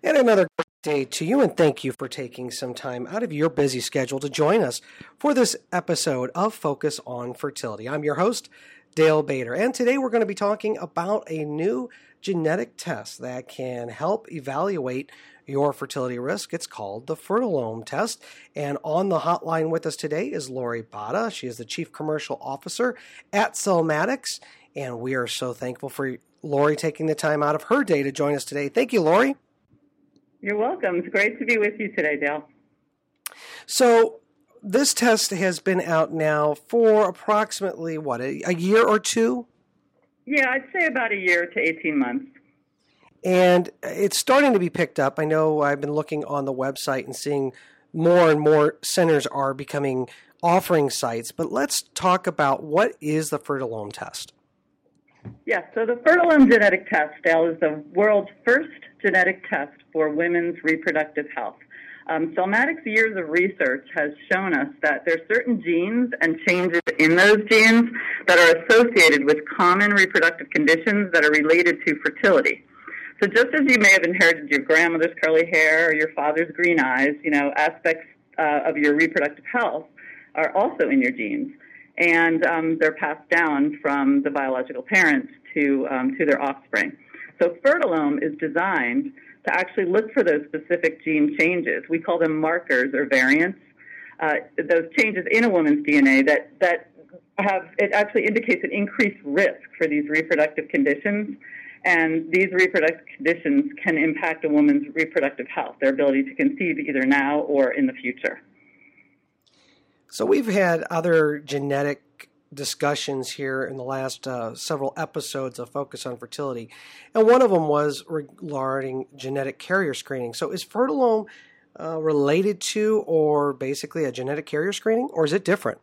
And another day to you, and thank you for taking some time out of your busy schedule to join us for this episode of Focus on Fertility. I'm your host, Dale Bader, and today we're going to be talking about a new genetic test that can help evaluate your fertility risk. It's called the Fertilome test. And on the hotline with us today is Lori Batta. She is the Chief Commercial Officer at Celmatix, and we are so thankful for Lori taking the time out of her day to join us today. Thank you, Lori. You're welcome. It's great to be with you today, Dale. So, this test has been out now for approximately what a, a, year or two. Yeah, I'd say about a year to eighteen months. And it's starting to be picked up. I know I've been looking on the website and seeing more and more centers are becoming offering sites. But let's talk about what is the Fertilome test. Yes, so the Fertilome genetic test, Dale, is the world's first genetic test for women's reproductive health. Um, years of research has shown us that there are certain genes and changes in those genes that are associated with common reproductive conditions that are related to fertility. So just as you may have inherited your grandmother's curly hair or your father's green eyes, you know, aspects uh, of your reproductive health are also in your genes and um, they're passed down from the biological parents to, um, to their offspring. So Fertilome is designed to actually look for those specific gene changes. We call them markers or variants. Uh, those changes in a woman's DNA that, that have, it actually indicates an increased risk for these reproductive conditions. And these reproductive conditions can impact a woman's reproductive health, their ability to conceive either now or in the future. So we've had other genetic discussions here in the last uh, several episodes of Focus on Fertility, and one of them was regarding genetic carrier screening. So is Fertilome uh, related to, or basically a genetic carrier screening, or is it different?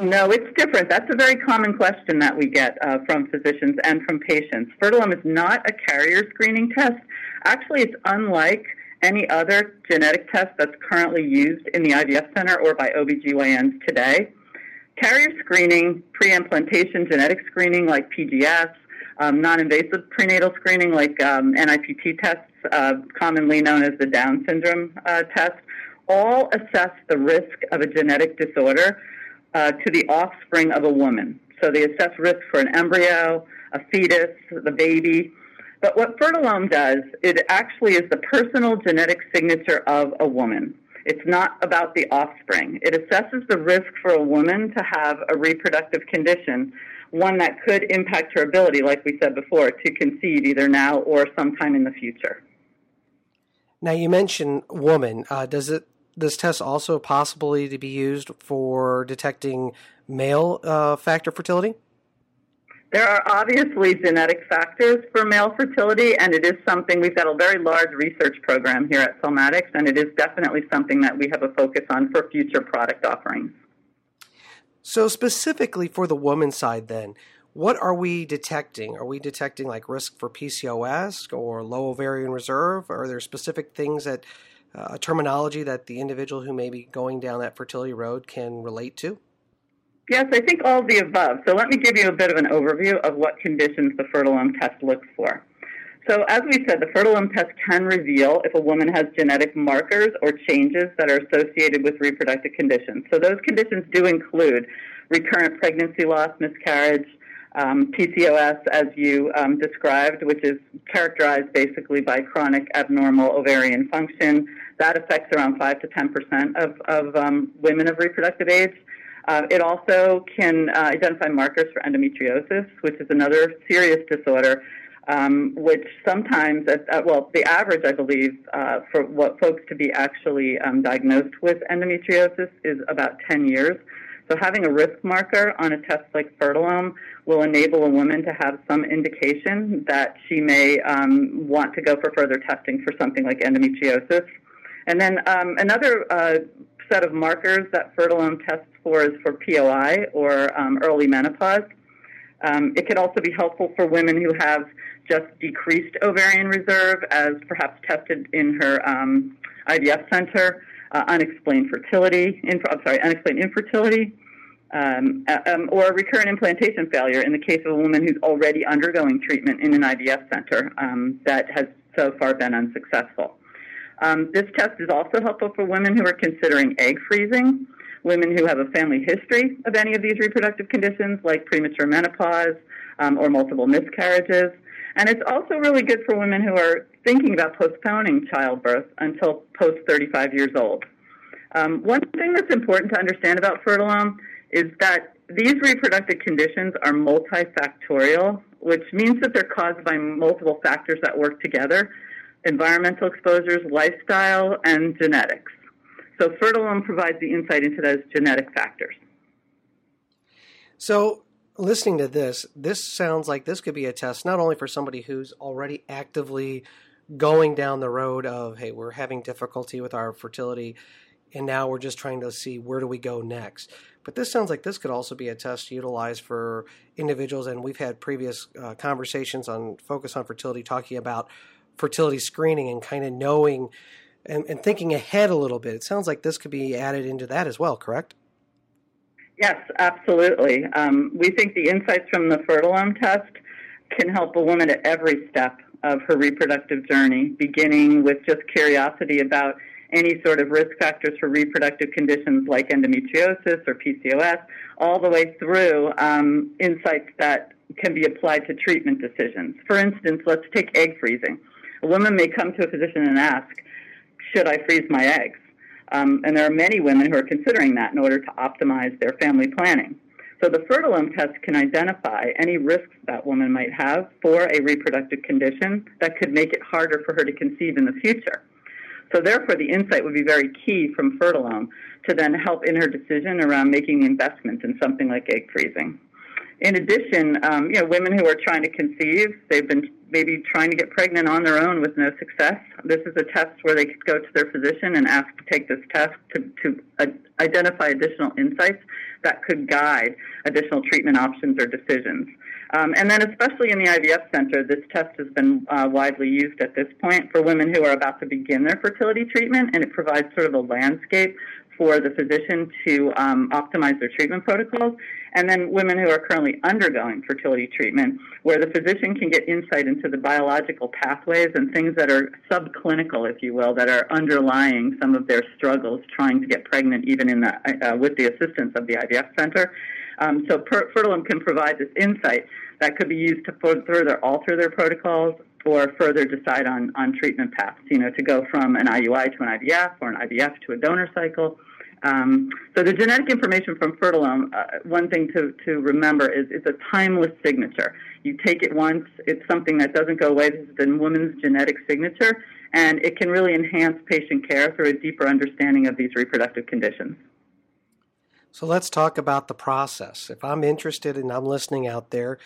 No, it's different. That's a very common question that we get uh, from physicians and from patients. Fertilome is not a carrier screening test. Actually, it's unlike any other genetic test that's currently used in the IVF center or by OBGYNs today. Carrier screening, pre-implantation genetic screening like PGS, um, non-invasive prenatal screening like um, NIPT tests, uh, commonly known as the Down syndrome uh, test, all assess the risk of a genetic disorder uh, to the offspring of a woman. So they assess risk for an embryo, a fetus, the baby, but what Fertilome does, it actually is the personal genetic signature of a woman. It's not about the offspring. It assesses the risk for a woman to have a reproductive condition, one that could impact her ability, like we said before, to conceive either now or sometime in the future. Now, you mentioned woman. Uh, does it this test also possibly to be used for detecting male uh, factor fertility? There are obviously genetic factors for male fertility, and it is something we've got a very large research program here at Celmatix, and it is definitely something that we have a focus on for future product offerings. So, specifically for the woman side, then, what are we detecting? Are we detecting like risk for PCOS or low ovarian reserve? Are there specific things that uh, terminology that the individual who may be going down that fertility road can relate to? Yes, I think all the above. So let me give you a bit of an overview of what conditions the Fertilome test looks for. So as we said, the Fertilome test can reveal if a woman has genetic markers or changes that are associated with reproductive conditions. So those conditions do include recurrent pregnancy loss, miscarriage, um, PCOS, as you um, described, which is characterized basically by chronic abnormal ovarian function. That affects around 5 to 10 percent of, of um, women of reproductive age. Uh, it also can uh, identify markers for endometriosis, which is another serious disorder, um, which sometimes, at, at, well, the average, I believe, uh, for what folks to be actually um, diagnosed with endometriosis is about 10 years. So having a risk marker on a test like Fertilome will enable a woman to have some indication that she may um, want to go for further testing for something like endometriosis. And then um, another uh, set of markers that Fertilome tests for is for POI or um, early menopause. Um, it can also be helpful for women who have just decreased ovarian reserve, as perhaps tested in her um, IVF center, uh, unexplained fertility, inf- I'm sorry, unexplained infertility, um, um, or recurrent implantation failure in the case of a woman who's already undergoing treatment in an IVF center um, that has so far been unsuccessful. Um, this test is also helpful for women who are considering egg freezing, women who have a family history of any of these reproductive conditions, like premature menopause um, or multiple miscarriages. And it's also really good for women who are thinking about postponing childbirth until post 35 years old. Um, one thing that's important to understand about Fertilome is that these reproductive conditions are multifactorial, which means that they're caused by multiple factors that work together environmental exposures, lifestyle, and genetics. So Fertilome provides the insight into those genetic factors. So, listening to this, this sounds like this could be a test not only for somebody who's already actively going down the road of, hey, we're having difficulty with our fertility, and now we're just trying to see where do we go next. But this sounds like this could also be a test utilized for individuals, and we've had previous uh, conversations on Focus on Fertility talking about fertility screening and kind of knowing and, and thinking ahead a little bit. It sounds like this could be added into that as well, correct? Yes, absolutely. Um, we think the insights from the Fertilome test can help a woman at every step of her reproductive journey, beginning with just curiosity about any sort of risk factors for reproductive conditions like endometriosis or PCOS, all the way through um, insights that can be applied to treatment decisions. For instance, let's take egg freezing. A woman may come to a physician and ask, should I freeze my eggs? Um, and there are many women who are considering that in order to optimize their family planning. So the Fertilome test can identify any risks that woman might have for a reproductive condition that could make it harder for her to conceive in the future. So therefore, the insight would be very key from Fertilome to then help in her decision around making the investment in something like egg freezing. In addition, um, you know, women who are trying to conceive, they've been maybe trying to get pregnant on their own with no success. This is a test where they could go to their physician and ask to take this test to, to uh, identify additional insights that could guide additional treatment options or decisions. Um, and then, especially in the IVF center, this test has been uh, widely used at this point for women who are about to begin their fertility treatment, and it provides sort of a landscape for the physician to um, optimize their treatment protocols, and then women who are currently undergoing fertility treatment, where the physician can get insight into the biological pathways and things that are subclinical, if you will, that are underlying some of their struggles trying to get pregnant, even in the, uh, with the assistance of the IVF center. Um, so per- Fertilome can provide this insight that could be used to further alter their protocols or further decide on, on treatment paths, you know, to go from an IUI to an IVF or an IVF to a donor cycle. Um, so the genetic information from Fertilome, uh, one thing to, to remember is it's a timeless signature. You take it once, it's something that doesn't go away. This is the woman's genetic signature, and it can really enhance patient care through a deeper understanding of these reproductive conditions. So let's talk about the process. If I'm interested and I'm listening out there,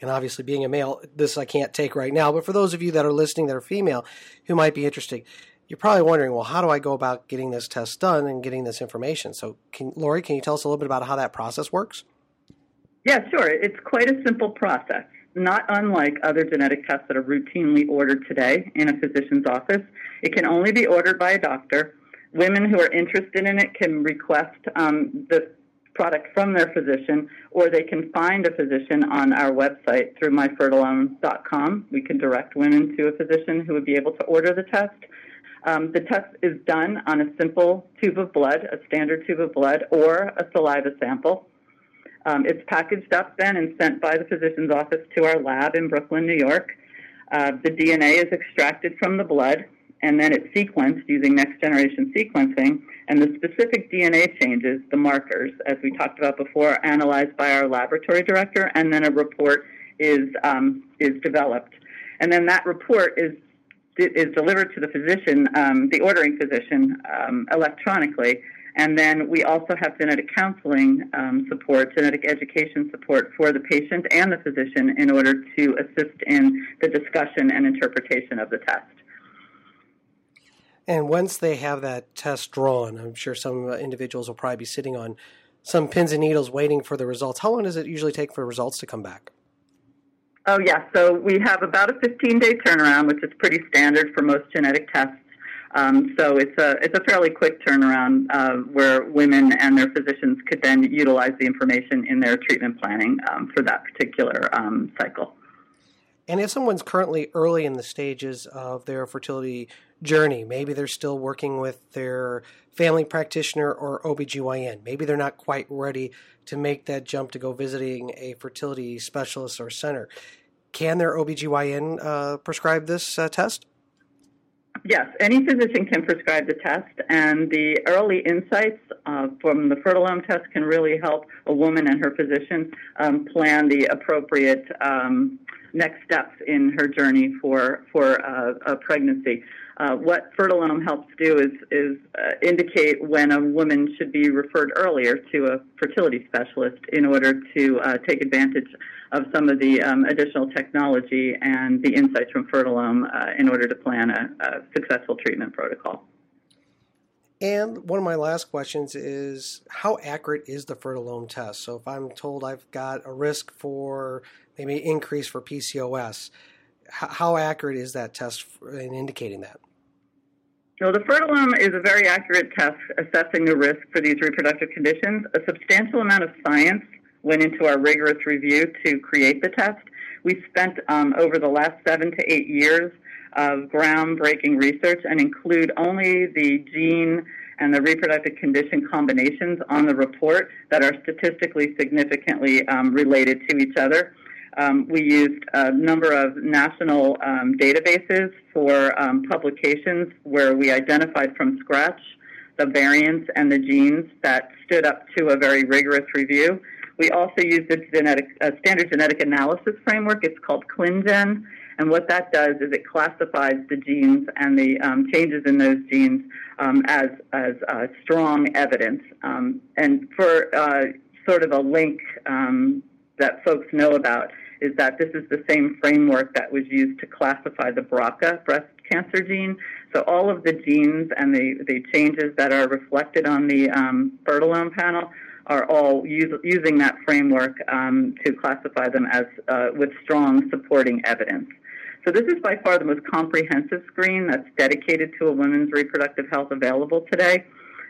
and obviously being a male, this I can't take right now, but for those of you that are listening that are female who might be interested, you're probably wondering, well, how do I go about getting this test done and getting this information? So, can, Lori, can you tell us a little bit about how that process works? Yeah, sure. It's quite a simple process, not unlike other genetic tests that are routinely ordered today in a physician's office. It can only be ordered by a doctor women who are interested in it can request um, the product from their physician, or they can find a physician on our website through myfertilome.com. We can direct women to a physician who would be able to order the test. Um, the test is done on a simple tube of blood, a standard tube of blood, or a saliva sample. Um, it's packaged up then and sent by the physician's office to our lab in Brooklyn, New York. Uh, the DNA is extracted from the blood and then it's sequenced using next generation sequencing, and the specific DNA changes, the markers, as we talked about before, are analyzed by our laboratory director, and then a report is um, is developed, and then that report is is delivered to the physician, um, the ordering physician, um, electronically. And then we also have genetic counseling um, support, genetic education support for the patient and the physician in order to assist in the discussion and interpretation of the test. And once they have that test drawn, I'm sure some individuals will probably be sitting on some pins and needles waiting for the results. How long does it usually take for results to come back? Oh, yeah. So we have about a 15 day turnaround, which is pretty standard for most genetic tests. Um, so it's a it's a fairly quick turnaround uh, where women and their physicians could then utilize the information in their treatment planning um, for that particular um, cycle. And if someone's currently early in the stages of their fertility journey, maybe they're still working with their family practitioner or OBGYN, maybe they're not quite ready to make that jump to go visiting a fertility specialist or center, can their OBGYN uh, prescribe this uh, test? Yes, any physician can prescribe the test, and the early insights uh, from the fertilome test can really help a woman and her physician um, plan the appropriate um, next steps in her journey for for uh, a pregnancy. Uh, what Fertilome helps do is is uh, indicate when a woman should be referred earlier to a fertility specialist in order to uh, take advantage of some of the um, additional technology and the insights from Fertilome uh, in order to plan a, a successful treatment protocol. And one of my last questions is how accurate is the Fertilome test? So if I'm told I've got a risk for maybe increase for PCOS, how accurate is that test in indicating that? So the Fertilome is a very accurate test assessing the risk for these reproductive conditions. A substantial amount of science went into our rigorous review to create the test. We spent um, over the last seven to eight years of groundbreaking research and include only the gene and the reproductive condition combinations on the report that are statistically significantly um, related to each other. Um, we used a number of national um, databases for um, publications where we identified from scratch the variants and the genes that stood up to a very rigorous review. We also used a, genetic, a standard genetic analysis framework. It's called ClinGen. And what that does is it classifies the genes and the um, changes in those genes um, as, as uh, strong evidence. Um, and for uh, sort of a link um, that folks know about is that this is the same framework that was used to classify the BRCA breast cancer gene. So all of the genes and the, the changes that are reflected on the um, Fertilome panel are all use, using that framework um, to classify them as uh, with strong supporting evidence. So this is by far the most comprehensive screen that's dedicated to a woman's reproductive health available today.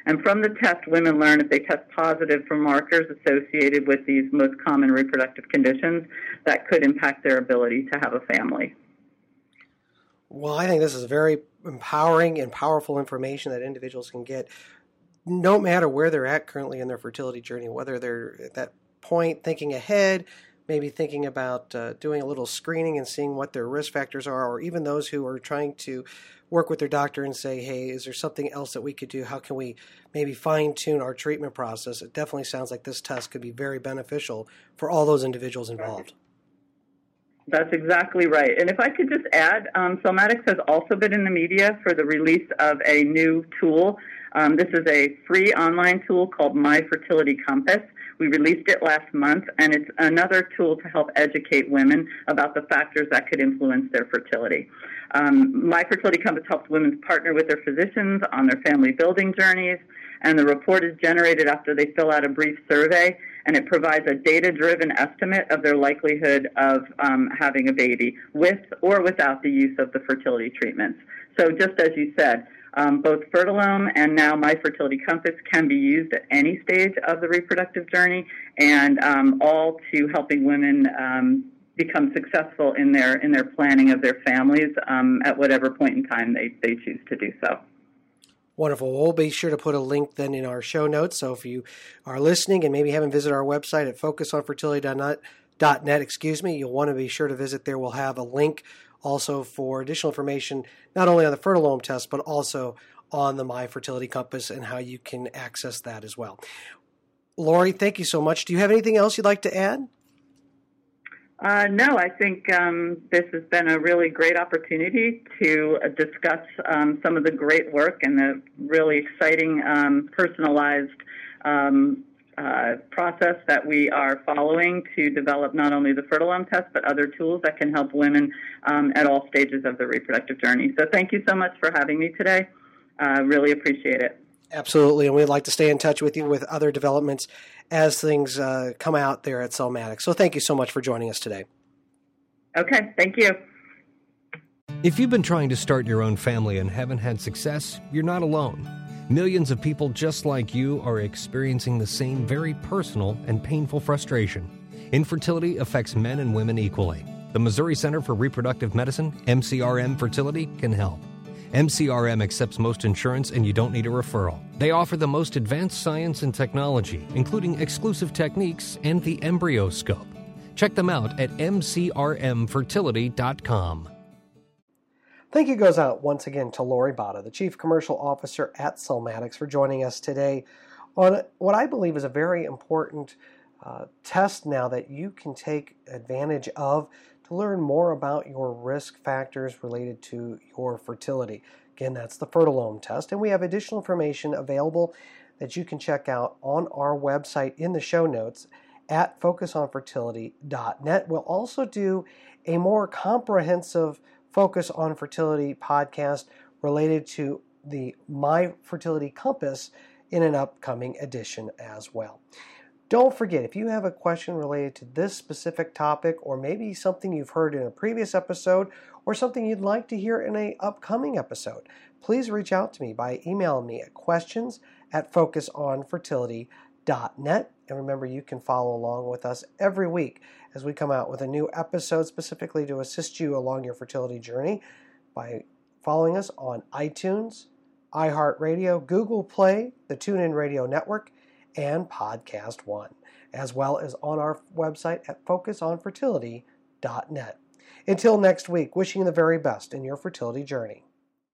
And from the test, women learn if they test positive for markers associated with these most common reproductive conditions that could impact their ability to have a family. Well, I think this is very empowering and powerful information that individuals can get no matter where they're at currently in their fertility journey, whether they're at that point thinking ahead, maybe thinking about uh, doing a little screening and seeing what their risk factors are, or even those who are trying to work with their doctor and say, hey, is there something else that we could do? How can we maybe fine tune our treatment process? It definitely sounds like this test could be very beneficial for all those individuals involved. That's exactly right. And if I could just add, um, Celmatix has also been in the media for the release of a new tool um, this is a free online tool called My Fertility Compass. We released it last month, and it's another tool to help educate women about the factors that could influence their fertility. Um, My Fertility Compass helps women partner with their physicians on their family building journeys, and the report is generated after they fill out a brief survey, and it provides a data driven estimate of their likelihood of um, having a baby with or without the use of the fertility treatments. So, just as you said, um, both Fertilome and now My Fertility Compass can be used at any stage of the reproductive journey, and um, all to helping women um, become successful in their in their planning of their families um, at whatever point in time they, they choose to do so. Wonderful. We'll be sure to put a link then in our show notes. So if you are listening and maybe haven't visited our website at focusonfertility.net, excuse me, you'll want to be sure to visit there. We'll have a link also for additional information, not only on the Fertilome test, but also on the My Fertility Compass and how you can access that as well. Lori, thank you so much. Do you have anything else you'd like to add? Uh, no, I think um, this has been a really great opportunity to uh, discuss um, some of the great work and the really exciting um, personalized um, uh, process that we are following to develop not only the Fertilome test, but other tools that can help women um, at all stages of the reproductive journey. So thank you so much for having me today. Uh, really appreciate it. Absolutely, and we'd like to stay in touch with you with other developments as things uh, come out there at Celmatix. So thank you so much for joining us today. Okay, thank you. If you've been trying to start your own family and haven't had success, you're not alone. Millions of people just like you are experiencing the same very personal and painful frustration. Infertility affects men and women equally. The Missouri Center for Reproductive Medicine, MCRM Fertility, can help. MCRM accepts most insurance and you don't need a referral. They offer the most advanced science and technology, including exclusive techniques and the EmbryoScope. Check them out at mcrmfertility.com. Thank you goes out once again to Lori Batta, the Chief Commercial Officer at Celmatix, for joining us today on what I believe is a very important uh, test now that you can take advantage of to learn more about your risk factors related to your fertility. Again, that's the Fertilome test, and we have additional information available that you can check out on our website in the show notes at focusonfertility.net. We'll also do a more comprehensive Focus on Fertility podcast related to the My Fertility Compass in an upcoming edition as well. Don't forget, if you have a question related to this specific topic, or maybe something you've heard in a previous episode, or something you'd like to hear in an upcoming episode, please reach out to me by emailing me at questions at focusonfertility.net. And remember, you can follow along with us every week as we come out with a new episode specifically to assist you along your fertility journey by following us on iTunes, iHeartRadio, Google Play, the TuneIn Radio Network, and Podcast One, as well as on our website at focusonfertility.net. Until next week, wishing you the very best in your fertility journey.